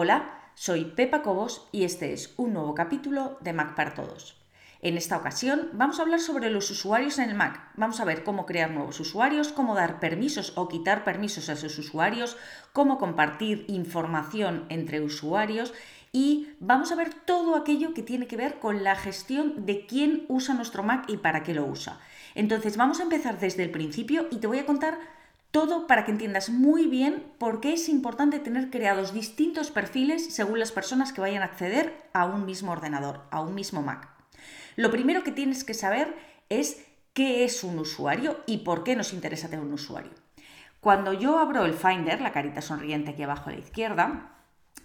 Hola, soy Pepa Cobos y este es un nuevo capítulo de Mac para Todos. En esta ocasión vamos a hablar sobre los usuarios en el Mac. Vamos a ver cómo crear nuevos usuarios, cómo dar permisos o quitar permisos a esos usuarios, cómo compartir información entre usuarios y vamos a ver todo aquello que tiene que ver con la gestión de quién usa nuestro Mac y para qué lo usa. Entonces vamos a empezar desde el principio y te voy a contar todo para que entiendas muy bien por qué es importante tener creados distintos perfiles según las personas que vayan a acceder a un mismo ordenador, a un mismo Mac. Lo primero que tienes que saber es qué es un usuario y por qué nos interesa tener un usuario. Cuando yo abro el Finder, la carita sonriente aquí abajo a la izquierda,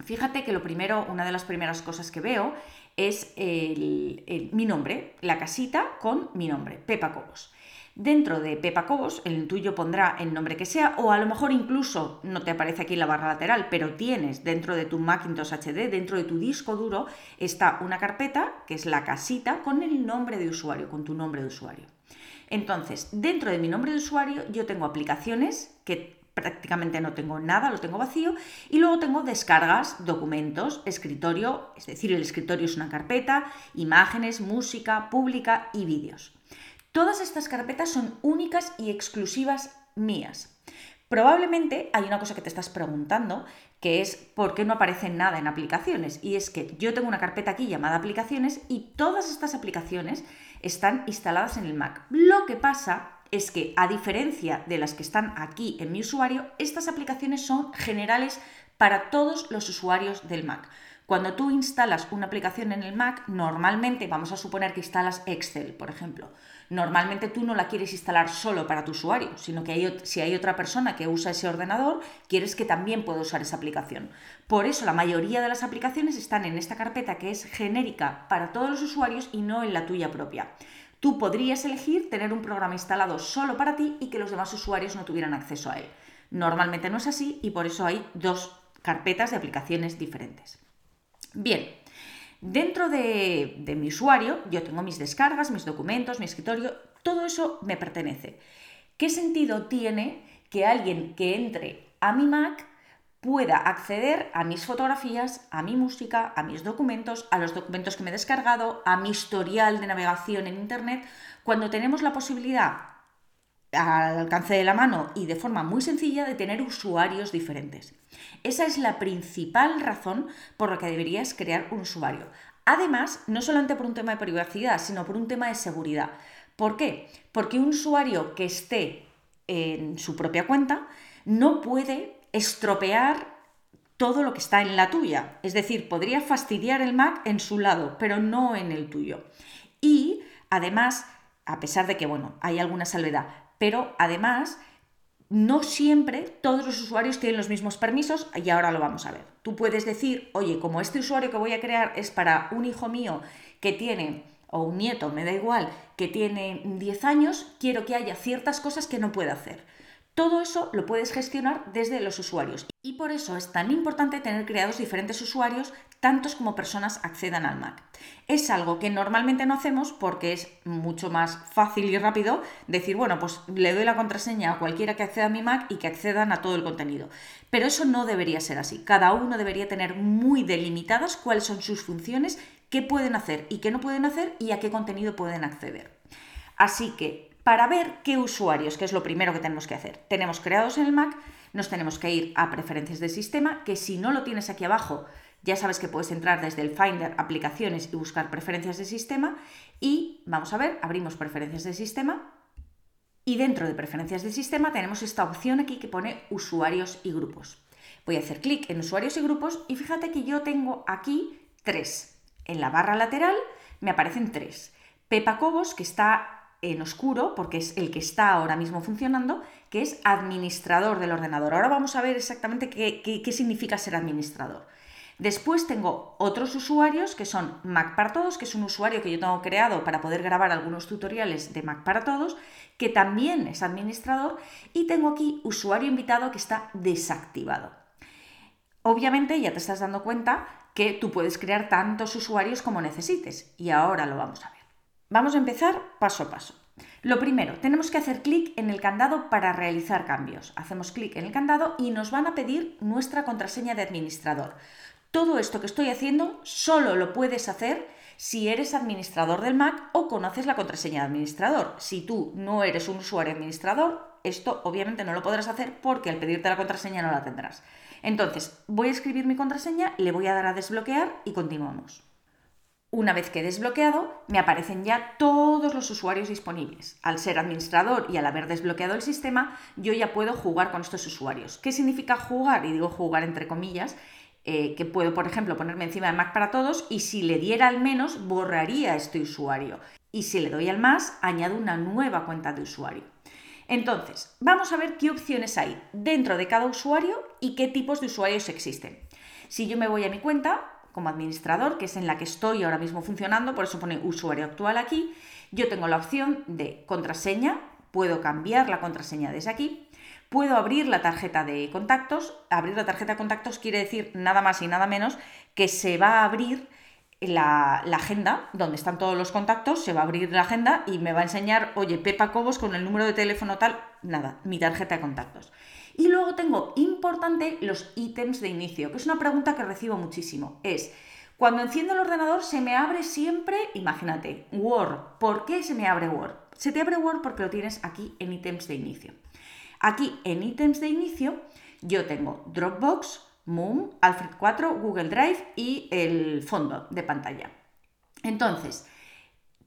fíjate que lo primero, una de las primeras cosas que veo es mi nombre, la casita con mi nombre, Pepa Cobos. Dentro de Pepa Cobos, el tuyo pondrá el nombre que sea, o a lo mejor incluso no te aparece aquí en la barra lateral, pero tienes dentro de tu Macintosh HD, dentro de tu disco duro, está una carpeta que es la casita con el nombre de usuario, con tu nombre de usuario. Entonces, dentro de mi nombre de usuario, yo tengo aplicaciones que prácticamente no tengo nada, lo tengo vacío, y luego tengo descargas, documentos, escritorio, es decir, el escritorio es una carpeta, imágenes, música, pública y vídeos. Todas estas carpetas son únicas y exclusivas mías. Probablemente hay una cosa que te estás preguntando, que es por qué no aparece nada en aplicaciones. Y es que yo tengo una carpeta aquí llamada aplicaciones y todas estas aplicaciones están instaladas en el Mac. Lo que pasa es que, a diferencia de las que están aquí en mi usuario, estas aplicaciones son generales para todos los usuarios del Mac. Cuando tú instalas una aplicación en el Mac, normalmente vamos a suponer que instalas Excel, por ejemplo. Normalmente tú no la quieres instalar solo para tu usuario, sino que si hay otra persona que usa ese ordenador, quieres que también pueda usar esa aplicación. Por eso la mayoría de las aplicaciones están en esta carpeta que es genérica para todos los usuarios y no en la tuya propia. Tú podrías elegir tener un programa instalado solo para ti y que los demás usuarios no tuvieran acceso a él. Normalmente no es así y por eso hay dos carpetas de aplicaciones diferentes. Bien, dentro de, mi usuario yo tengo mis descargas, mis documentos, mi escritorio, todo eso me pertenece. ¿Qué sentido tiene que alguien que entre a mi Mac pueda acceder a mis fotografías, a mi música, a mis documentos, a los documentos que me he descargado, a mi historial de navegación en Internet, cuando tenemos la posibilidad al alcance de la mano y de forma muy sencilla de tener usuarios diferentes. Esa es la principal razón por la que deberías crear un usuario. Además, no solamente por un tema de privacidad, sino por un tema de seguridad. ¿Por qué? Porque un usuario que esté en su propia cuenta no puede estropear todo lo que está en la tuya. Es decir, podría fastidiar el Mac en su lado, pero no en el tuyo. Y además, a pesar de que, bueno, hay alguna salvedad, pero además no siempre todos los usuarios tienen los mismos permisos y ahora lo vamos a ver. Tú puedes decir, oye, como este usuario que voy a crear es para un hijo mío que tiene, o un nieto, me da igual, que tiene 10 años, quiero que haya ciertas cosas que no puede hacer. Todo eso lo puedes gestionar desde los usuarios y por eso es tan importante tener creados diferentes usuarios, tantos como personas accedan al Mac. Es algo que normalmente no hacemos porque es mucho más fácil y rápido decir, bueno, pues le doy la contraseña a cualquiera que acceda a mi Mac y que accedan a todo el contenido. Pero eso no debería ser así. Cada uno debería tener muy delimitadas cuáles son sus funciones, qué pueden hacer y qué no pueden hacer y a qué contenido pueden acceder. Así que para ver qué usuarios, que es lo primero que tenemos que hacer. Tenemos creados en el Mac, nos tenemos que ir a preferencias de sistema, que si no lo tienes aquí abajo, ya sabes que puedes entrar desde el Finder, aplicaciones y buscar preferencias de sistema. Y vamos a ver, abrimos preferencias de sistema. Y dentro de preferencias de sistema tenemos esta opción aquí que pone usuarios y grupos. Voy a hacer clic en usuarios y grupos y fíjate que yo tengo aquí tres. En la barra lateral me aparecen tres. Pepa Cobos, que está en oscuro, porque es el que está ahora mismo funcionando, que es administrador del ordenador. Ahora vamos a ver exactamente qué, significa ser administrador. Después tengo otros usuarios que son Mac para Todos, que es un usuario que yo tengo creado para poder grabar algunos tutoriales de Mac para Todos, que también es administrador, y tengo aquí usuario invitado que está desactivado. Obviamente ya te estás dando cuenta que tú puedes crear tantos usuarios como necesites, y ahora lo vamos a ver. Vamos a empezar paso a paso. Lo primero, tenemos que hacer clic en el candado para realizar cambios. Hacemos clic en el candado y nos van a pedir nuestra contraseña de administrador. Todo esto que estoy haciendo solo lo puedes hacer si eres administrador del Mac o conoces la contraseña de administrador. Si tú no eres un usuario administrador, esto obviamente no lo podrás hacer porque al pedirte la contraseña no la tendrás. Entonces, voy a escribir mi contraseña, le voy a dar a desbloquear y continuamos. Una vez que he desbloqueado, me aparecen ya todos los usuarios disponibles. Al ser administrador y al haber desbloqueado el sistema, yo ya puedo jugar con estos usuarios. ¿Qué significa jugar? Y digo jugar entre comillas, eh, que puedo, por ejemplo, ponerme encima de Mac para todos y si le diera al menos, borraría este usuario. Y si le doy al más, añado una nueva cuenta de usuario. Entonces, vamos a ver qué opciones hay dentro de cada usuario y qué tipos de usuarios existen. Si yo me voy a mi cuenta como administrador, que es en la que estoy ahora mismo funcionando, por eso pone usuario actual aquí, yo tengo la opción de contraseña, puedo cambiar la contraseña desde aquí, puedo abrir la tarjeta de contactos. Abrir la tarjeta de contactos quiere decir nada más y nada menos que se va a abrir la, agenda, donde están todos los contactos, se va a abrir la agenda y me va a enseñar, oye, Pepa Cobos con el número de teléfono tal, nada, mi tarjeta de contactos. Y luego tengo importante los ítems de inicio, que es una pregunta que recibo muchísimo. Es, cuando enciendo el ordenador se me abre siempre, imagínate, Word. ¿Por qué se me abre Word? Se te abre Word porque lo tienes aquí en ítems de inicio. Aquí en ítems de inicio yo tengo Dropbox, Moon, Alfred 4, Google Drive y el fondo de pantalla. Entonces,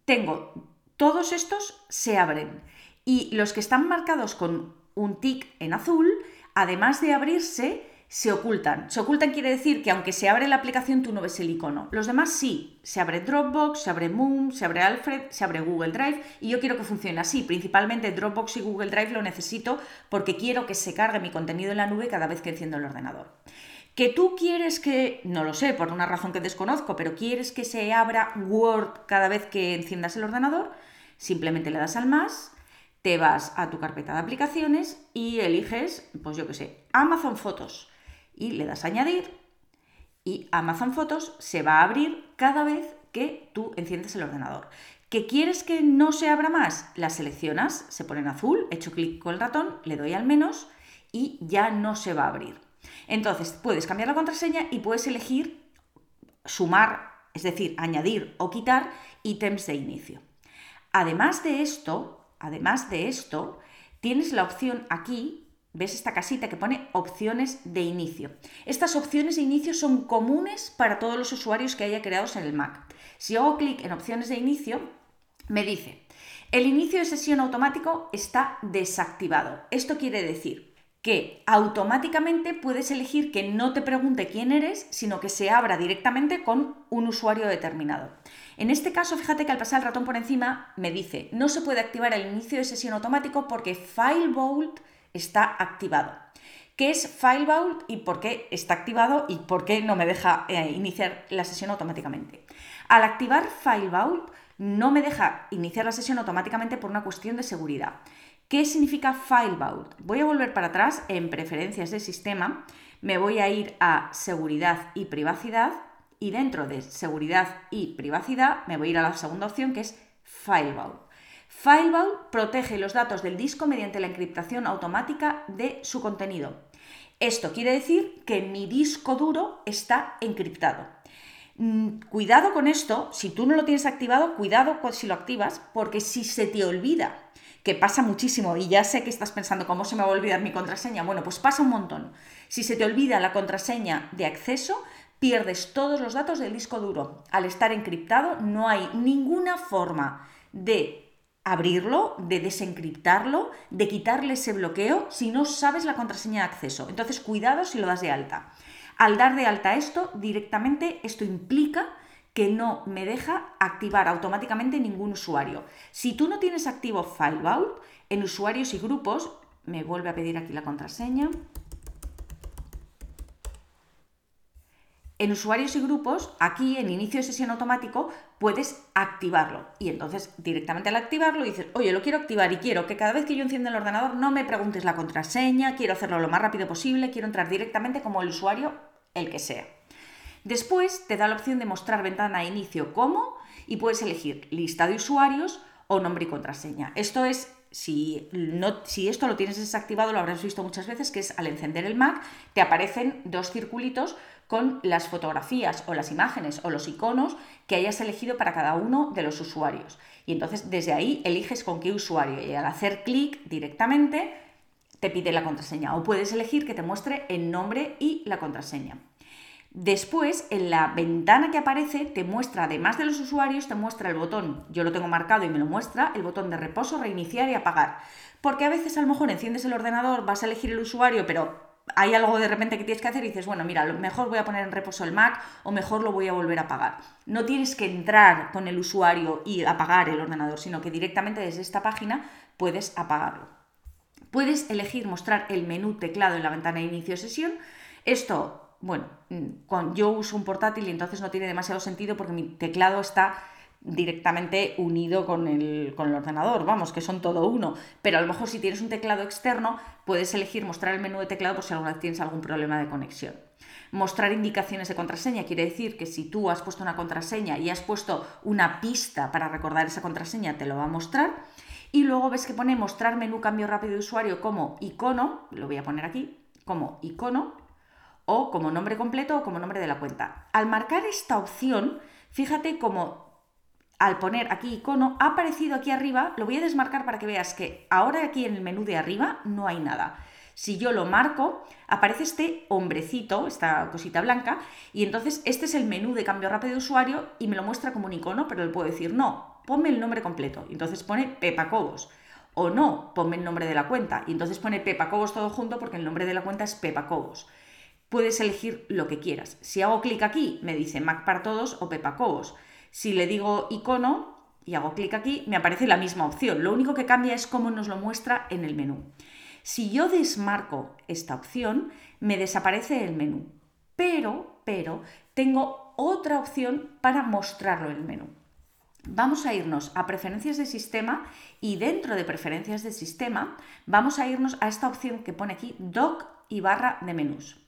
tengo todos estos se abren y los que están marcados con un tick en azul, además de abrirse, se ocultan. Se ocultan quiere decir que aunque se abre la aplicación tú no ves el icono. Los demás sí. Se abre Dropbox, se abre Moon, se abre Alfred, se abre Google Drive y yo quiero que funcione así. Principalmente Dropbox y Google Drive lo necesito porque quiero que se cargue mi contenido en la nube cada vez que enciendo el ordenador. Que tú quieres que, no lo sé, por una razón que desconozco, pero quieres que se abra Word cada vez que enciendas el ordenador, simplemente le das al más, te vas a tu carpeta de aplicaciones y eliges, pues yo qué sé, Amazon Fotos y le das añadir y Amazon Fotos se va a abrir cada vez que tú enciendes el ordenador. ¿Que quieres que no se abra más? La seleccionas, se pone en azul, hecho clic con el ratón, le doy al menos y ya no se va a abrir. Entonces puedes cambiar la contraseña y puedes elegir sumar, es decir, añadir o quitar ítems de inicio. Además de esto, además de esto, tienes la opción aquí ¿Ves esta casita que pone opciones de inicio? Estas opciones de inicio son comunes para todos los usuarios que haya creados en el Mac. Si hago clic en opciones de inicio, me dice, el inicio de sesión automático está desactivado. Esto quiere decir que automáticamente puedes elegir que no te pregunte quién eres, sino que se abra directamente con un usuario determinado. En este caso, fíjate que al pasar el ratón por encima me dice, no se puede activar el inicio de sesión automático porque FileVault está activado. ¿Qué es FileVault y por qué está activado y por qué no me deja eh, iniciar la sesión automáticamente? Al activar FileVault no me deja iniciar la sesión automáticamente por una cuestión de seguridad. ¿Qué significa FileVault? Voy a volver para atrás en preferencias de sistema, me voy a ir a seguridad y privacidad y dentro de seguridad y privacidad me voy a ir a la segunda opción que es FileVault. FileVault protege los datos del disco mediante la encriptación automática de su contenido. Esto quiere decir que mi disco duro está encriptado. Mm, cuidado con esto, si tú no lo tienes activado, cuidado si lo activas, porque si se te olvida, que pasa muchísimo, y ya sé que estás pensando cómo se me va a olvidar mi contraseña, bueno, pues pasa un montón. Si se te olvida la contraseña de acceso, pierdes todos los datos del disco duro. Al estar encriptado, no hay ninguna forma de abrirlo, de desencriptarlo, de quitarle ese bloqueo si no sabes la contraseña de acceso. Entonces, cuidado si lo das de alta. Al dar de alta esto, directamente esto implica que no me deja activar automáticamente ningún usuario. Si tú no tienes activo FileVault, en usuarios y grupos, me vuelve a pedir aquí la contraseña. En usuarios y grupos, aquí en inicio de sesión automático, puedes activarlo. Y entonces directamente al activarlo dices, oye, lo quiero activar y quiero que cada vez que yo encienda el ordenador no me preguntes la contraseña, quiero hacerlo lo más rápido posible, quiero entrar directamente como el usuario, el que sea. Después te da la opción de mostrar ventana de inicio como y puedes elegir lista de usuarios o nombre y contraseña. Esto es si, no, si, esto lo tienes desactivado, lo habrás visto muchas veces, que es al encender el Mac, te aparecen dos circulitos con las fotografías o las imágenes o los iconos que hayas elegido para cada uno de los usuarios. Y entonces desde ahí eliges con qué usuario y al hacer clic directamente te pide la contraseña o puedes elegir que te muestre el nombre y la contraseña. Después, en la ventana que aparece, te muestra, además de los usuarios, te muestra el botón, yo lo tengo marcado y me lo muestra, el botón de reposo, reiniciar y apagar. Porque a veces a lo mejor enciendes el ordenador, vas a elegir el usuario, pero hay algo de repente que tienes que hacer y dices, bueno, mira, mejor voy a poner en reposo el Mac o mejor lo voy a volver a apagar. No tienes que entrar con el usuario y apagar el ordenador, sino que directamente desde esta página puedes apagarlo. Puedes elegir mostrar el menú teclado en la ventana de inicio sesión. Esto bueno, mm, yo uso un portátil y entonces no tiene demasiado sentido porque mi teclado está directamente unido con el, con el, ordenador, vamos, que son todo uno. Pero a lo mejor si tienes un teclado externo, puedes elegir mostrar el menú de teclado por si alguna vez tienes algún problema de conexión. Mostrar indicaciones de contraseña quiere decir que si tú has puesto una contraseña y has puesto una pista para recordar esa contraseña, te lo va a mostrar. Y luego ves que pone mostrar menú cambio rápido de usuario como icono, lo voy a poner aquí, como icono, o como nombre completo o como nombre de la cuenta. Al marcar esta opción, fíjate como al poner aquí icono ha aparecido aquí arriba, lo voy a desmarcar para que veas que ahora aquí en el menú de arriba no hay nada. Si yo lo marco, aparece este hombrecito, esta cosita blanca, y entonces este es el menú de cambio rápido de usuario y me lo muestra como un icono, pero le puedo decir, no, ponme el nombre completo. Entonces pone Pepa Cobos. O no, ponme el nombre de la cuenta. Y entonces pone Pepa Cobos todo junto porque el nombre de la cuenta es Pepa Cobos puedes elegir lo que quieras. Si hago clic aquí, me dice Mac para todos o Pepa Cobos. Si le digo icono y hago clic aquí, me aparece la misma opción. Lo único que cambia es cómo nos lo muestra en el menú. Si yo desmarco esta opción, me desaparece el menú. Pero, pero, tengo otra opción para mostrarlo en el menú. Vamos a irnos a preferencias de sistema y dentro de preferencias de sistema vamos a irnos a esta opción que pone aquí doc y barra de menús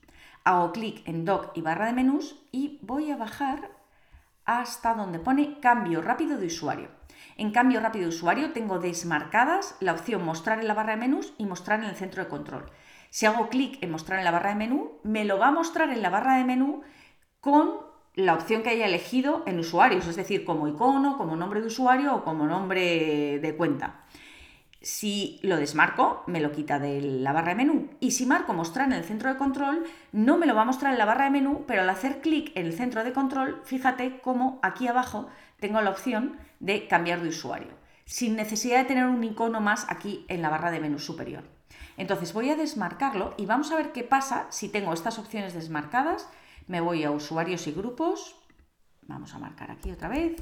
hago clic en doc y barra de menús y voy a bajar hasta donde pone cambio rápido de usuario. En cambio rápido de usuario tengo desmarcadas la opción mostrar en la barra de menús y mostrar en el centro de control. Si hago clic en mostrar en la barra de menú, me lo va a mostrar en la barra de menú con la opción que haya elegido en usuarios, es decir, como icono, como nombre de usuario o como nombre de cuenta. Si lo desmarco, me lo quita de la barra de menú. Y si marco mostrar en el centro de control, no me lo va a mostrar en la barra de menú, pero al hacer clic en el centro de control, fíjate cómo aquí abajo tengo la opción de cambiar de usuario, sin necesidad de tener un icono más aquí en la barra de menú superior. Entonces voy a desmarcarlo y vamos a ver qué pasa si tengo estas opciones desmarcadas. Me voy a usuarios y grupos. Vamos a marcar aquí otra vez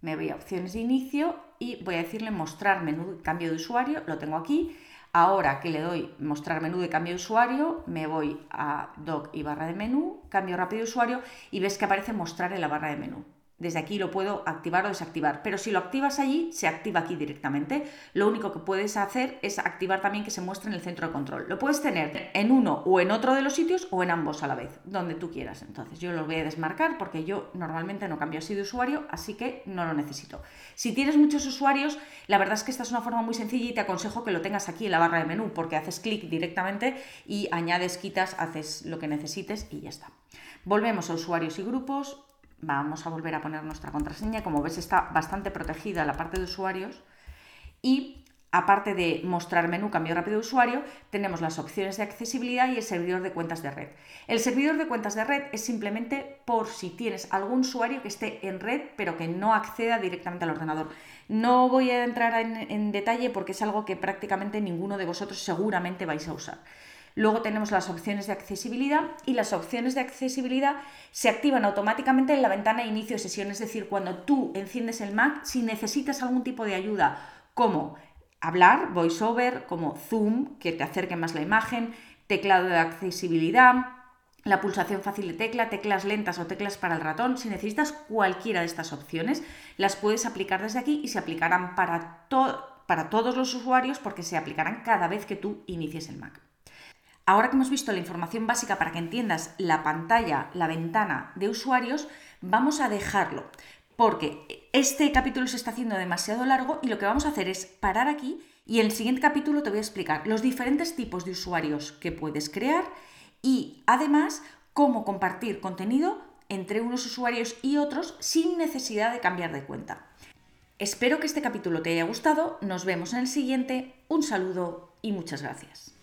me voy a opciones de inicio y voy a decirle mostrar menú de cambio de usuario, lo tengo aquí. Ahora que le doy mostrar menú de cambio de usuario, me voy a doc y barra de menú, cambio rápido de usuario y ves que aparece mostrar en la barra de menú. Desde aquí lo puedo activar o desactivar, pero si lo activas allí, se activa aquí directamente. Lo único que puedes hacer es activar también que se muestre en el centro de control. Lo puedes tener en uno o en otro de los sitios o en ambos a la vez, donde tú quieras. Entonces yo lo voy a desmarcar porque yo normalmente no cambio así de usuario, así que no lo necesito. Si tienes muchos usuarios, la verdad es que esta es una forma muy sencilla y te aconsejo que lo tengas aquí en la barra de menú porque haces clic directamente y añades, quitas, haces lo que necesites y ya está. Volvemos a usuarios y grupos, Vamos a volver a poner nuestra contraseña. Como ves está bastante protegida la parte de usuarios. Y aparte de mostrar menú cambio rápido de usuario, tenemos las opciones de accesibilidad y el servidor de cuentas de red. El servidor de cuentas de red es simplemente por si tienes algún usuario que esté en red pero que no acceda directamente al ordenador. No voy a entrar en, en detalle porque es algo que prácticamente ninguno de vosotros seguramente vais a usar. Luego tenemos las opciones de accesibilidad y las opciones de accesibilidad se activan automáticamente en la ventana de inicio de sesión, es decir, cuando tú enciendes el Mac, si necesitas algún tipo de ayuda como hablar, voiceover, como zoom, que te acerque más la imagen, teclado de accesibilidad, la pulsación fácil de tecla, teclas lentas o teclas para el ratón. Si necesitas cualquiera de estas opciones, las puedes aplicar desde aquí y se aplicarán para, para todos los usuarios porque se aplicarán cada vez que tú inicies el Mac. Ahora que hemos visto la información básica para que entiendas la pantalla, la ventana de usuarios, vamos a dejarlo, porque este capítulo se está haciendo demasiado largo y lo que vamos a hacer es parar aquí y en el siguiente capítulo te voy a explicar los diferentes tipos de usuarios que puedes crear y además cómo compartir contenido entre unos usuarios y otros sin necesidad de cambiar de cuenta. Espero que este capítulo te haya gustado, nos vemos en el siguiente, un saludo y muchas gracias.